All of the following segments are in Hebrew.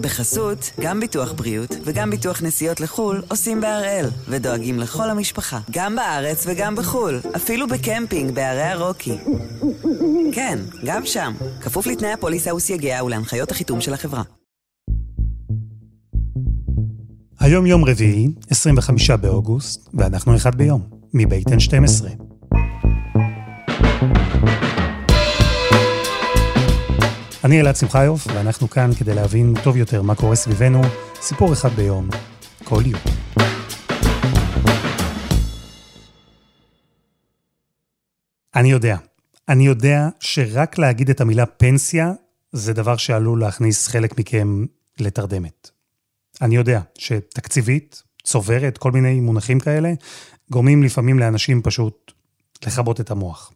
בחסות, גם ביטוח בריאות וגם ביטוח נסיעות לחו"ל עושים בהראל, ודואגים לכל המשפחה, גם בארץ וגם בחו"ל, אפילו בקמפינג בערי הרוקי. כן, גם שם, כפוף לתנאי הפוליסה וסייגיה ולהנחיות החיתום של החברה. היום יום רביעי, 25 באוגוסט, ואנחנו אחד ביום, מבית N12. אני אלעד שמחיוף, ואנחנו כאן כדי להבין טוב יותר מה קורה סביבנו, סיפור אחד ביום, כל יום. אני יודע, אני יודע שרק להגיד את המילה פנסיה, זה דבר שעלול להכניס חלק מכם לתרדמת. אני יודע שתקציבית, צוברת, כל מיני מונחים כאלה, גורמים לפעמים לאנשים פשוט לכבות את המוח.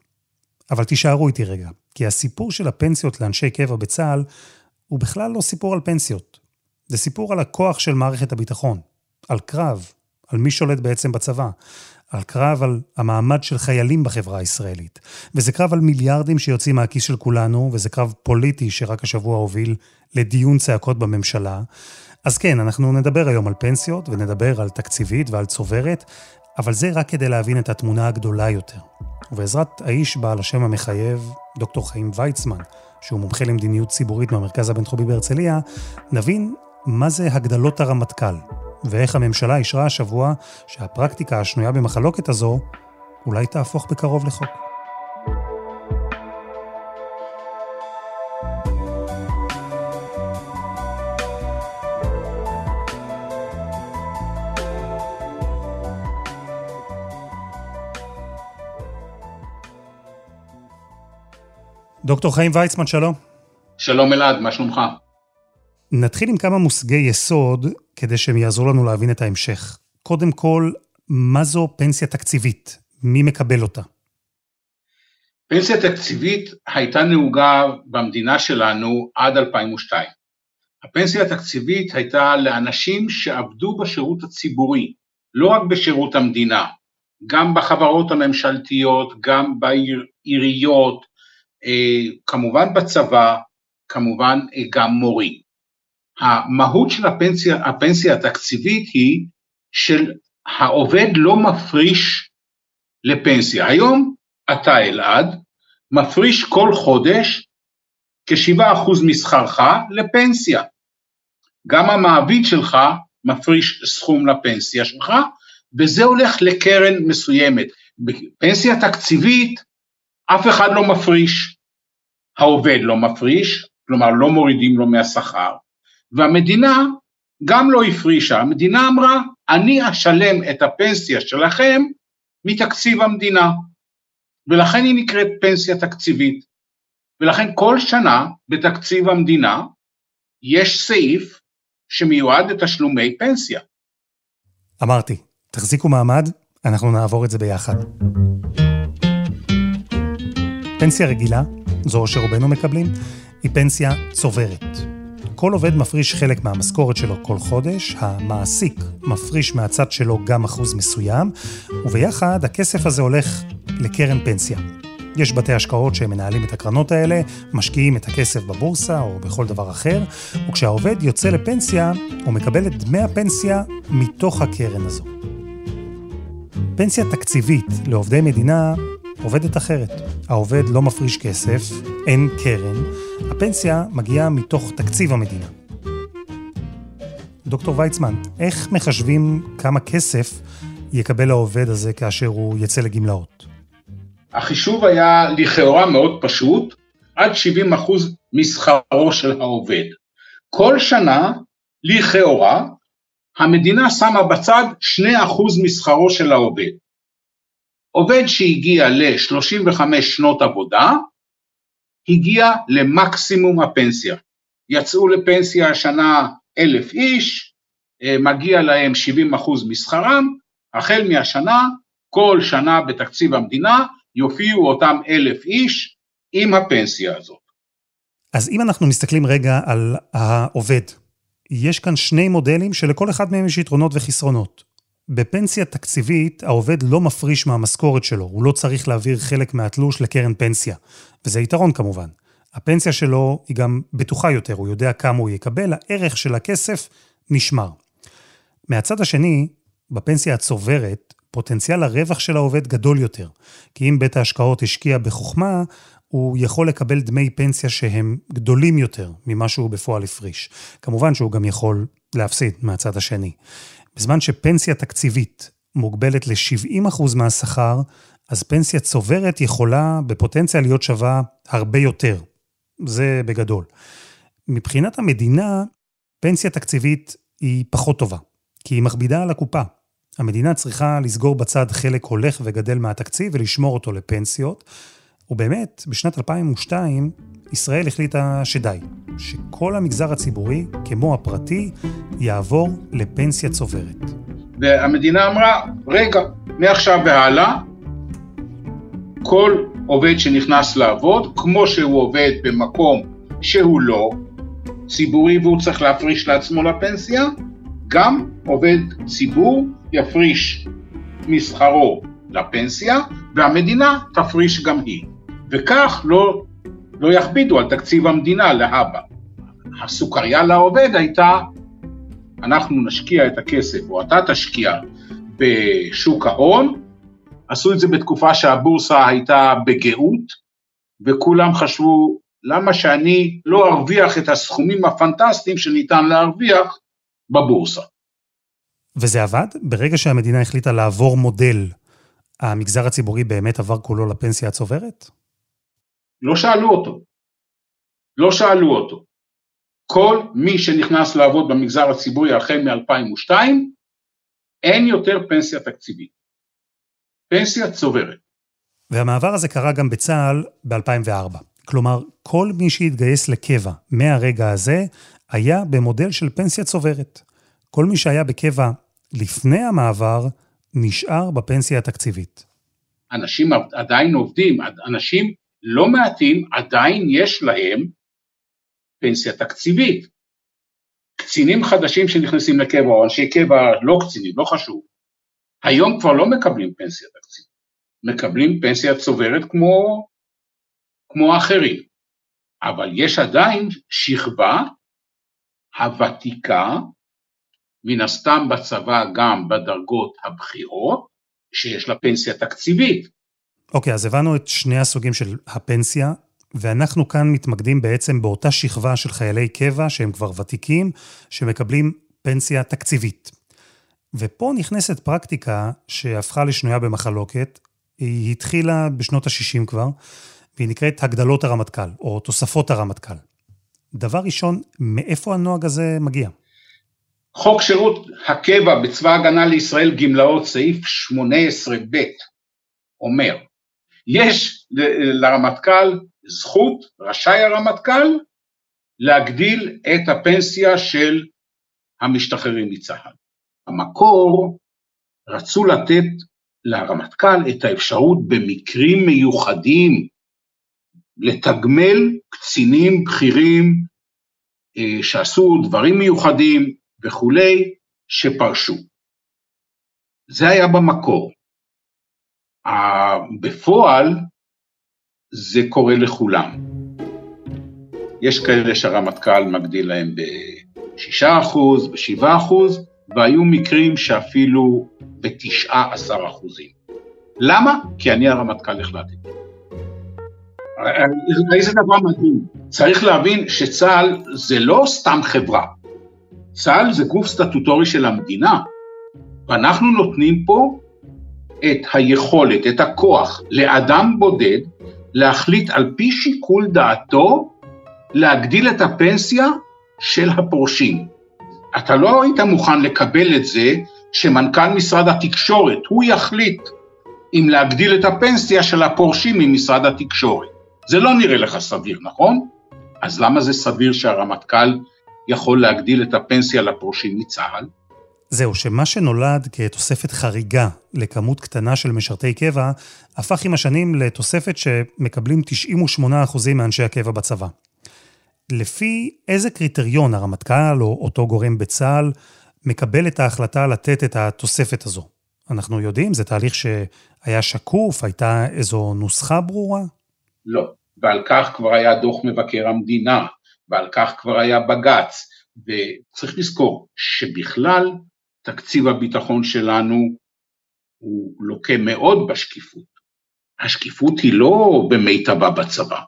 אבל תישארו איתי רגע, כי הסיפור של הפנסיות לאנשי קבע בצה"ל הוא בכלל לא סיפור על פנסיות. זה סיפור על הכוח של מערכת הביטחון, על קרב, על מי שולט בעצם בצבא, על קרב על המעמד של חיילים בחברה הישראלית. וזה קרב על מיליארדים שיוצאים מהכיס של כולנו, וזה קרב פוליטי שרק השבוע הוביל לדיון צעקות בממשלה. אז כן, אנחנו נדבר היום על פנסיות, ונדבר על תקציבית ועל צוברת, אבל זה רק כדי להבין את התמונה הגדולה יותר. ובעזרת האיש בעל השם המחייב, דוקטור חיים ויצמן, שהוא מומחה למדיניות ציבורית מהמרכז הבינתחומי בהרצליה, נבין מה זה הגדלות הרמטכ"ל, ואיך הממשלה אישרה השבוע שהפרקטיקה השנויה במחלוקת הזו אולי תהפוך בקרוב לחוק. דוקטור חיים ויצמן, שלום. שלום אלעד, מה שלומך? נתחיל עם כמה מושגי יסוד כדי שהם יעזרו לנו להבין את ההמשך. קודם כל, מה זו פנסיה תקציבית? מי מקבל אותה? פנסיה תקציבית הייתה נהוגה במדינה שלנו עד 2002. הפנסיה התקציבית הייתה לאנשים שעבדו בשירות הציבורי, לא רק בשירות המדינה, גם בחברות הממשלתיות, גם בעיריות, כמובן בצבא, כמובן אה, גם מורים. המהות של הפנסיה, הפנסיה התקציבית היא של העובד לא מפריש לפנסיה. היום אתה אלעד מפריש כל חודש כ-7% משכרך לפנסיה. גם המעביד שלך מפריש סכום לפנסיה שלך, וזה הולך לקרן מסוימת. בפנסיה תקציבית אף אחד לא מפריש, העובד לא מפריש, כלומר לא מורידים לו מהשכר, והמדינה גם לא הפרישה, המדינה אמרה, אני אשלם את הפנסיה שלכם מתקציב המדינה, ולכן היא נקראת פנסיה תקציבית, ולכן כל שנה בתקציב המדינה יש סעיף שמיועד לתשלומי פנסיה. אמרתי, תחזיקו מעמד, אנחנו נעבור את זה ביחד. פנסיה רגילה, זו שרובנו מקבלים, היא פנסיה צוברת. כל עובד מפריש חלק מהמשכורת שלו כל חודש, המעסיק מפריש מהצד שלו גם אחוז מסוים, וביחד הכסף הזה הולך לקרן פנסיה. יש בתי השקעות שמנהלים את הקרנות האלה, משקיעים את הכסף בבורסה או בכל דבר אחר, וכשהעובד יוצא לפנסיה, הוא מקבל את דמי הפנסיה מתוך הקרן הזו. פנסיה תקציבית לעובדי מדינה עובדת אחרת. העובד לא מפריש כסף, אין קרן, הפנסיה מגיעה מתוך תקציב המדינה. דוקטור ויצמן, איך מחשבים כמה כסף יקבל העובד הזה כאשר הוא יצא לגמלאות? החישוב היה לכאורה מאוד פשוט, עד 70% משכרו של העובד. כל שנה, לכאורה, המדינה שמה בצד 2% משכרו של העובד. עובד שהגיע ל-35 שנות עבודה, הגיע למקסימום הפנסיה. יצאו לפנסיה השנה אלף איש, אה, מגיע להם 70% משכרם, החל מהשנה, כל שנה בתקציב המדינה יופיעו אותם אלף איש עם הפנסיה הזאת. אז אם אנחנו מסתכלים רגע על העובד, יש כאן שני מודלים שלכל אחד מהם יש יתרונות וחסרונות. בפנסיה תקציבית, העובד לא מפריש מהמשכורת שלו, הוא לא צריך להעביר חלק מהתלוש לקרן פנסיה, וזה יתרון כמובן. הפנסיה שלו היא גם בטוחה יותר, הוא יודע כמה הוא יקבל, הערך של הכסף נשמר. מהצד השני, בפנסיה הצוברת, פוטנציאל הרווח של העובד גדול יותר. כי אם בית ההשקעות השקיע בחוכמה, הוא יכול לקבל דמי פנסיה שהם גדולים יותר ממה שהוא בפועל הפריש. כמובן שהוא גם יכול להפסיד מהצד השני. בזמן שפנסיה תקציבית מוגבלת ל-70% מהשכר, אז פנסיה צוברת יכולה בפוטנציה להיות שווה הרבה יותר. זה בגדול. מבחינת המדינה, פנסיה תקציבית היא פחות טובה, כי היא מכבידה על הקופה. המדינה צריכה לסגור בצד חלק הולך וגדל מהתקציב ולשמור אותו לפנסיות. ובאמת, בשנת 2002, ישראל החליטה שדי, שכל המגזר הציבורי, כמו הפרטי, יעבור לפנסיה צוברת. והמדינה אמרה, רגע, מעכשיו והלאה, כל עובד שנכנס לעבוד, כמו שהוא עובד במקום שהוא לא ציבורי והוא צריך להפריש לעצמו לפנסיה, גם עובד ציבור יפריש משכרו לפנסיה, והמדינה תפריש גם היא. וכך לא, לא יכבידו על תקציב המדינה להבא. הסוכריה לעובד הייתה, אנחנו נשקיע את הכסף, או אתה תשקיע בשוק ההון, עשו את זה בתקופה שהבורסה הייתה בגאות, וכולם חשבו, למה שאני לא ארוויח את הסכומים הפנטסטיים שניתן להרוויח בבורסה. וזה עבד? ברגע שהמדינה החליטה לעבור מודל, המגזר הציבורי באמת עבר כולו לפנסיה הצוברת? לא שאלו אותו. לא שאלו אותו. כל מי שנכנס לעבוד במגזר הציבורי החל מ-2002, אין יותר פנסיה תקציבית. פנסיה צוברת. והמעבר הזה קרה גם בצה"ל ב-2004. כלומר, כל מי שהתגייס לקבע מהרגע הזה, היה במודל של פנסיה צוברת. כל מי שהיה בקבע לפני המעבר, נשאר בפנסיה התקציבית. אנשים עדיין עובדים, אנשים לא מעטים עדיין יש להם פנסיה תקציבית. קצינים חדשים שנכנסים לקבע, או אנשי קבע לא קצינים, לא חשוב, היום כבר לא מקבלים פנסיה תקציבית, מקבלים פנסיה צוברת כמו, כמו אחרים, אבל יש עדיין שכבה הוותיקה, מן הסתם בצבא גם בדרגות הבכירות, שיש לה פנסיה תקציבית. אוקיי, okay, אז הבנו את שני הסוגים של הפנסיה, ואנחנו כאן מתמקדים בעצם באותה שכבה של חיילי קבע, שהם כבר ותיקים, שמקבלים פנסיה תקציבית. ופה נכנסת פרקטיקה שהפכה לשנויה במחלוקת, היא התחילה בשנות ה-60 כבר, והיא נקראת הגדלות הרמטכ"ל, או תוספות הרמטכ"ל. דבר ראשון, מאיפה הנוהג הזה מגיע? חוק שירות הקבע בצבא ההגנה לישראל גמלאות סעיף 18ב אומר יש לרמטכ"ל זכות, רשאי הרמטכ"ל, להגדיל את הפנסיה של המשתחררים מצה"ל. המקור רצו לתת לרמטכ"ל את האפשרות במקרים מיוחדים לתגמל קצינים בכירים אה, שעשו דברים מיוחדים וכולי, שפרשו. זה היה במקור. בפועל זה קורה לכולם. יש כאלה שהרמטכ"ל מגדיל להם ב-6%, ב-7%, והיו מקרים שאפילו ב-19%. למה? כי אני הרמטכ"ל החלטתי. איזה דבר מדהים. צריך להבין שצה"ל זה לא סתם חברה. צה"ל זה גוף סטטוטורי של המדינה, ואנחנו נותנים פה את היכולת, את הכוח, לאדם בודד להחליט על פי שיקול דעתו להגדיל את הפנסיה של הפורשים. אתה לא היית מוכן לקבל את זה שמנכ"ל משרד התקשורת, הוא יחליט אם להגדיל את הפנסיה של הפורשים ממשרד התקשורת. זה לא נראה לך סביר, נכון? אז למה זה סביר שהרמטכ"ל יכול להגדיל את הפנסיה לפורשים מצה"ל? זהו, שמה שנולד כתוספת חריגה לכמות קטנה של משרתי קבע, הפך עם השנים לתוספת שמקבלים 98% מאנשי הקבע בצבא. לפי איזה קריטריון הרמטכ"ל או אותו גורם בצה"ל מקבל את ההחלטה לתת את התוספת הזו? אנחנו יודעים, זה תהליך שהיה שקוף, הייתה איזו נוסחה ברורה? לא. ועל כך כבר היה דוח מבקר המדינה, ועל כך כבר היה בג"ץ, וצריך לזכור שבכלל תקציב הביטחון שלנו הוא לוקה מאוד בשקיפות. השקיפות היא לא במיטבה בצבא,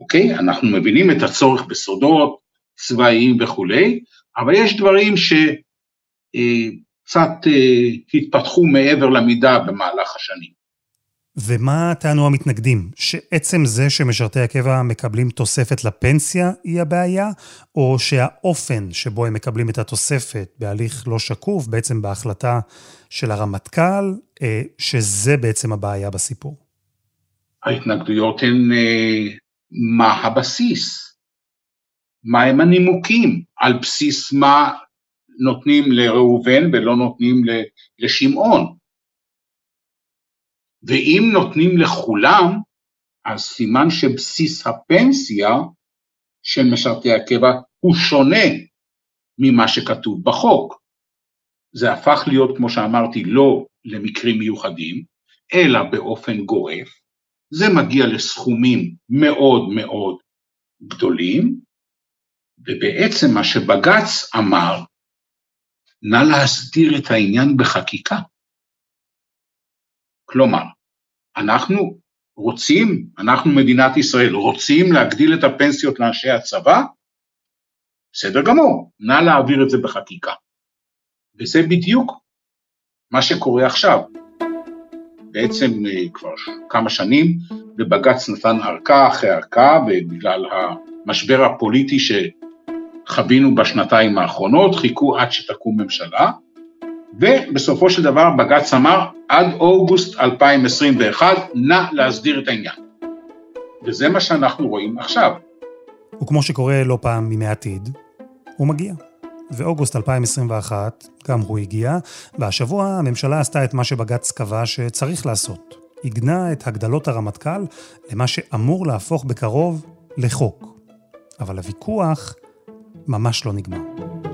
אוקיי? אנחנו מבינים את הצורך בסודות צבאיים וכולי, אבל יש דברים שקצת אה, אה, התפתחו מעבר למידה במהלך השנים. ומה טענו המתנגדים? שעצם זה שמשרתי הקבע מקבלים תוספת לפנסיה היא הבעיה, או שהאופן שבו הם מקבלים את התוספת בהליך לא שקוף, בעצם בהחלטה של הרמטכ"ל, אה, שזה בעצם הבעיה בסיפור? ההתנגדויות הן אה, מה הבסיס, מה הם הנימוקים, על בסיס מה נותנים לראובן ולא נותנים לשמעון. ואם נותנים לכולם, אז סימן שבסיס הפנסיה של משרתי הקבע הוא שונה ממה שכתוב בחוק. זה הפך להיות, כמו שאמרתי, לא למקרים מיוחדים, אלא באופן גורף. זה מגיע לסכומים מאוד מאוד גדולים, ובעצם מה שבג"ץ אמר, נא להסדיר את העניין בחקיקה. כלומר, אנחנו רוצים, אנחנו מדינת ישראל, רוצים להגדיל את הפנסיות לאנשי הצבא? בסדר גמור, נא להעביר את זה בחקיקה. וזה בדיוק מה שקורה עכשיו. בעצם אה, כבר כמה שנים, ובג"ץ נתן ארכה אחרי ארכה, ובגלל המשבר הפוליטי שחווינו בשנתיים האחרונות, חיכו עד שתקום ממשלה, ובסופו של דבר בג"ץ אמר, עד אוגוסט 2021, נא להסדיר את העניין. וזה מה שאנחנו רואים עכשיו. וכמו שקורה לא פעם מימי עתיד, הוא מגיע. ואוגוסט 2021, גם הוא הגיע, והשבוע הממשלה עשתה את מה שבג"ץ קבע שצריך לעשות. עיגנה את הגדלות הרמטכ"ל למה שאמור להפוך בקרוב לחוק. אבל הוויכוח ממש לא נגמר.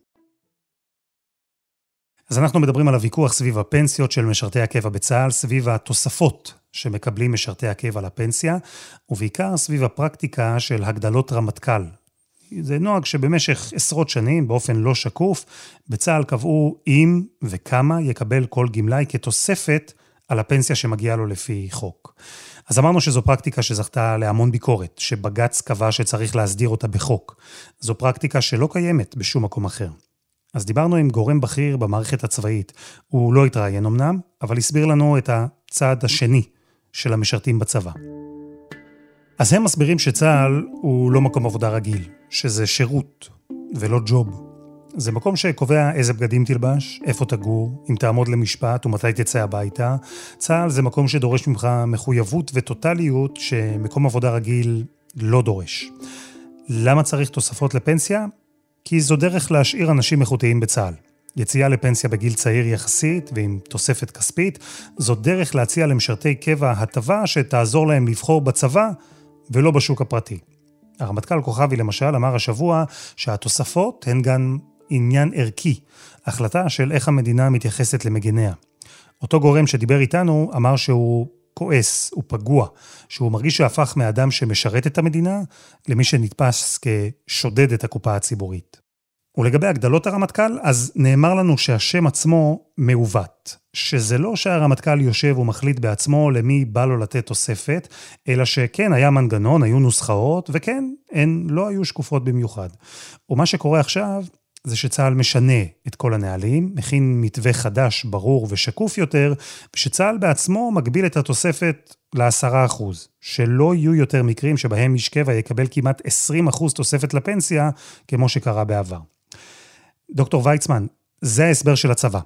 אז אנחנו מדברים על הוויכוח סביב הפנסיות של משרתי הקבע בצה"ל, סביב התוספות שמקבלים משרתי הקבע לפנסיה, ובעיקר סביב הפרקטיקה של הגדלות רמטכ"ל. זה נוהג שבמשך עשרות שנים, באופן לא שקוף, בצה"ל קבעו אם וכמה יקבל כל גמלאי כתוספת על הפנסיה שמגיעה לו לפי חוק. אז אמרנו שזו פרקטיקה שזכתה להמון ביקורת, שבג"ץ קבע שצריך להסדיר אותה בחוק. זו פרקטיקה שלא קיימת בשום מקום אחר. אז דיברנו עם גורם בכיר במערכת הצבאית. הוא לא התראיין אמנם, אבל הסביר לנו את הצד השני של המשרתים בצבא. אז הם מסבירים שצה"ל הוא לא מקום עבודה רגיל, שזה שירות ולא ג'וב. זה מקום שקובע איזה בגדים תלבש, איפה תגור, אם תעמוד למשפט ומתי תצא הביתה. צה"ל זה מקום שדורש ממך מחויבות וטוטליות שמקום עבודה רגיל לא דורש. למה צריך תוספות לפנסיה? כי זו דרך להשאיר אנשים איכותיים בצה"ל. יציאה לפנסיה בגיל צעיר יחסית ועם תוספת כספית, זו דרך להציע למשרתי קבע הטבה שתעזור להם לבחור בצבא ולא בשוק הפרטי. הרמטכ"ל כוכבי למשל אמר השבוע שהתוספות הן גם עניין ערכי, החלטה של איך המדינה מתייחסת למגניה. אותו גורם שדיבר איתנו אמר שהוא כועס, הוא פגוע, שהוא מרגיש שהפך מאדם שמשרת את המדינה למי שנתפס כשודד את הקופה הציבורית. ולגבי הגדלות הרמטכ"ל, אז נאמר לנו שהשם עצמו מעוות. שזה לא שהרמטכ"ל יושב ומחליט בעצמו למי בא לו לתת תוספת, אלא שכן, היה מנגנון, היו נוסחאות, וכן, הן לא היו שקופות במיוחד. ומה שקורה עכשיו, זה שצה"ל משנה את כל הנהלים, מכין מתווה חדש, ברור ושקוף יותר, ושצה"ל בעצמו מגביל את התוספת ל-10%, שלא יהיו יותר מקרים שבהם איש קבע יקבל כמעט 20% תוספת לפנסיה, כמו שקרה בעבר. דוקטור ויצמן, זה ההסבר של הצבא.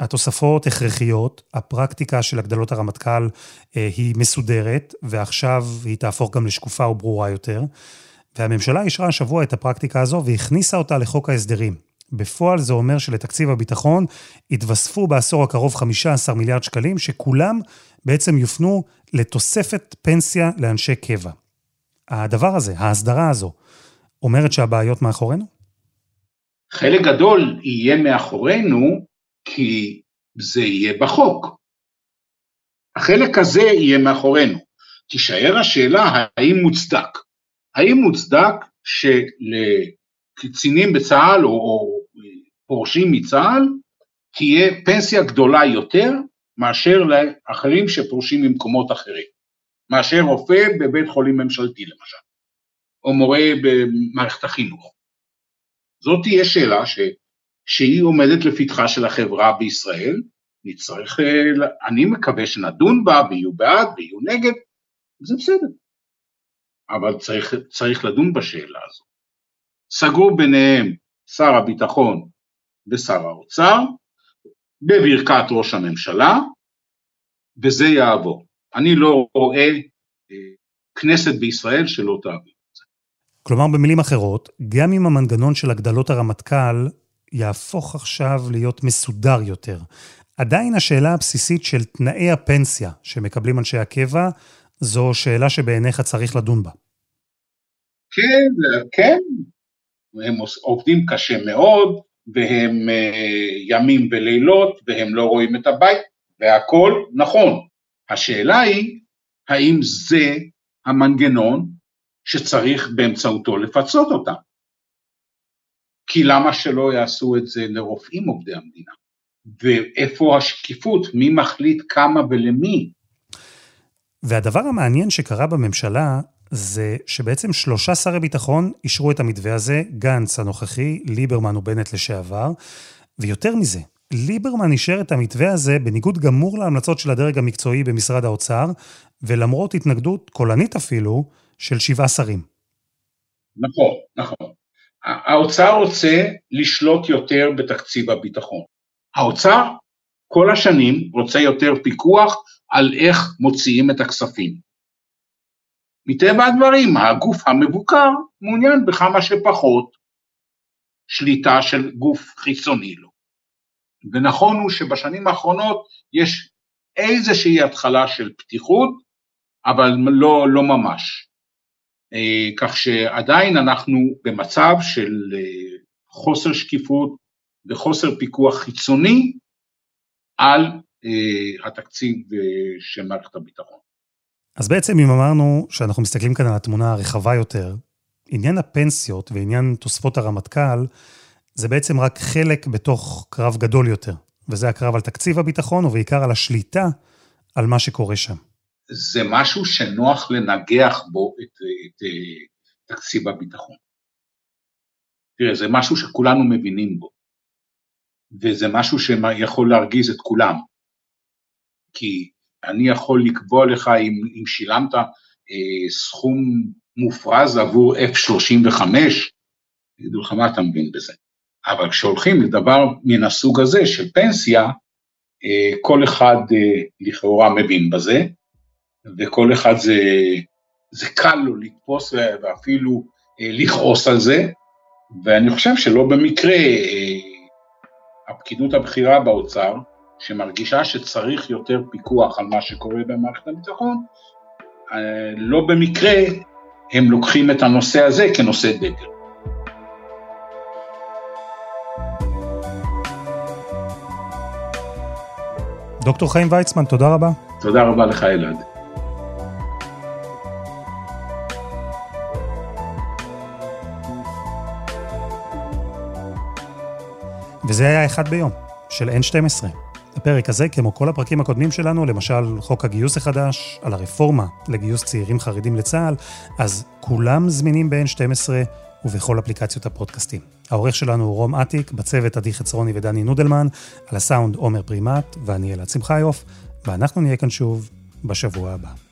התוספות הכרחיות, הפרקטיקה של הגדלות הרמטכ"ל אה, היא מסודרת, ועכשיו היא תהפוך גם לשקופה וברורה יותר. והממשלה אישרה השבוע את הפרקטיקה הזו והכניסה אותה לחוק ההסדרים. בפועל זה אומר שלתקציב הביטחון יתווספו בעשור הקרוב 15 מיליארד שקלים, שכולם בעצם יופנו לתוספת פנסיה לאנשי קבע. הדבר הזה, ההסדרה הזו, אומרת שהבעיות מאחורינו? חלק גדול יהיה מאחורינו, כי זה יהיה בחוק. החלק הזה יהיה מאחורינו. תישאר השאלה האם מוצדק. האם מוצדק שלקצינים בצה"ל או, או פורשים מצה"ל תהיה פנסיה גדולה יותר מאשר לאחרים שפורשים ממקומות אחרים, מאשר רופא בבית חולים ממשלתי למשל, או מורה במערכת החינוך. זאת תהיה שאלה ש, שהיא עומדת לפתחה של החברה בישראל, נצטרך, אה, אני מקווה שנדון בה ויהיו בעד ויהיו נגד, זה בסדר, אבל צריך, צריך לדון בשאלה הזו. סגרו ביניהם שר הביטחון ושר האוצר, בברכת ראש הממשלה, וזה יעבור. אני לא רואה אה, כנסת בישראל שלא תעביר. כלומר, במילים אחרות, גם אם המנגנון של הגדלות הרמטכ"ל יהפוך עכשיו להיות מסודר יותר, עדיין השאלה הבסיסית של תנאי הפנסיה שמקבלים אנשי הקבע, זו שאלה שבעיניך צריך לדון בה. כן, כן, הם עובדים קשה מאוד, והם אה, ימים ולילות, והם לא רואים את הבית, והכל נכון. השאלה היא, האם זה המנגנון שצריך באמצעותו לפצות אותם. כי למה שלא יעשו את זה לרופאים עובדי המדינה? ואיפה השקיפות? מי מחליט כמה ולמי? והדבר המעניין שקרה בממשלה זה שבעצם שלושה שרי ביטחון אישרו את המתווה הזה, גנץ הנוכחי, ליברמן ובנט לשעבר, ויותר מזה, ליברמן אישר את המתווה הזה בניגוד גמור להמלצות של הדרג המקצועי במשרד האוצר, ולמרות התנגדות קולנית אפילו, של שבעה שרים. נכון, נכון. האוצר רוצה לשלוט יותר בתקציב הביטחון. האוצר כל השנים רוצה יותר פיקוח על איך מוציאים את הכספים. מטבע הדברים, הגוף המבוקר מעוניין בכמה שפחות שליטה של גוף חיצוני לו. ונכון הוא שבשנים האחרונות יש איזושהי התחלה של פתיחות, אבל לא, לא ממש. אה, כך שעדיין אנחנו במצב של אה, חוסר שקיפות וחוסר פיקוח חיצוני על התקציב של מערכת הביטחון. אז בעצם אם אמרנו שאנחנו מסתכלים כאן על התמונה הרחבה יותר, עניין הפנסיות ועניין תוספות הרמטכ"ל, זה בעצם רק חלק בתוך קרב גדול יותר, וזה הקרב על תקציב הביטחון ובעיקר על השליטה על מה שקורה שם. זה משהו שנוח לנגח בו את, את, את אה, תקציב הביטחון. תראה, זה משהו שכולנו מבינים בו, וזה משהו שיכול להרגיז את כולם, כי אני יכול לקבוע לך אם, אם שילמת אה, סכום מופרז עבור F-35, יגידו לך מה אתה מבין בזה. אבל כשהולכים לדבר מן הסוג הזה של פנסיה, אה, כל אחד אה, לכאורה מבין בזה, וכל אחד זה, זה קל לו לתפוס ואפילו אה, לכעוס על זה, ואני חושב שלא במקרה אה, הפקידות הבכירה באוצר, שמרגישה שצריך יותר פיקוח על מה שקורה במערכת הביטחון, אה, לא במקרה הם לוקחים את הנושא הזה כנושא דגל. דוקטור חיים ויצמן, תודה רבה. תודה רבה לך, אלעד. וזה היה אחד ביום, של N12. הפרק הזה, כמו כל הפרקים הקודמים שלנו, למשל חוק הגיוס החדש, על הרפורמה לגיוס צעירים חרדים לצה"ל, אז כולם זמינים ב-N12 ובכל אפליקציות הפודקאסטים. העורך שלנו הוא רום אטיק, בצוות עדי חצרוני ודני נודלמן, על הסאונד עומר פרימט ואני אלעד שמחיוף, ואנחנו נהיה כאן שוב בשבוע הבא.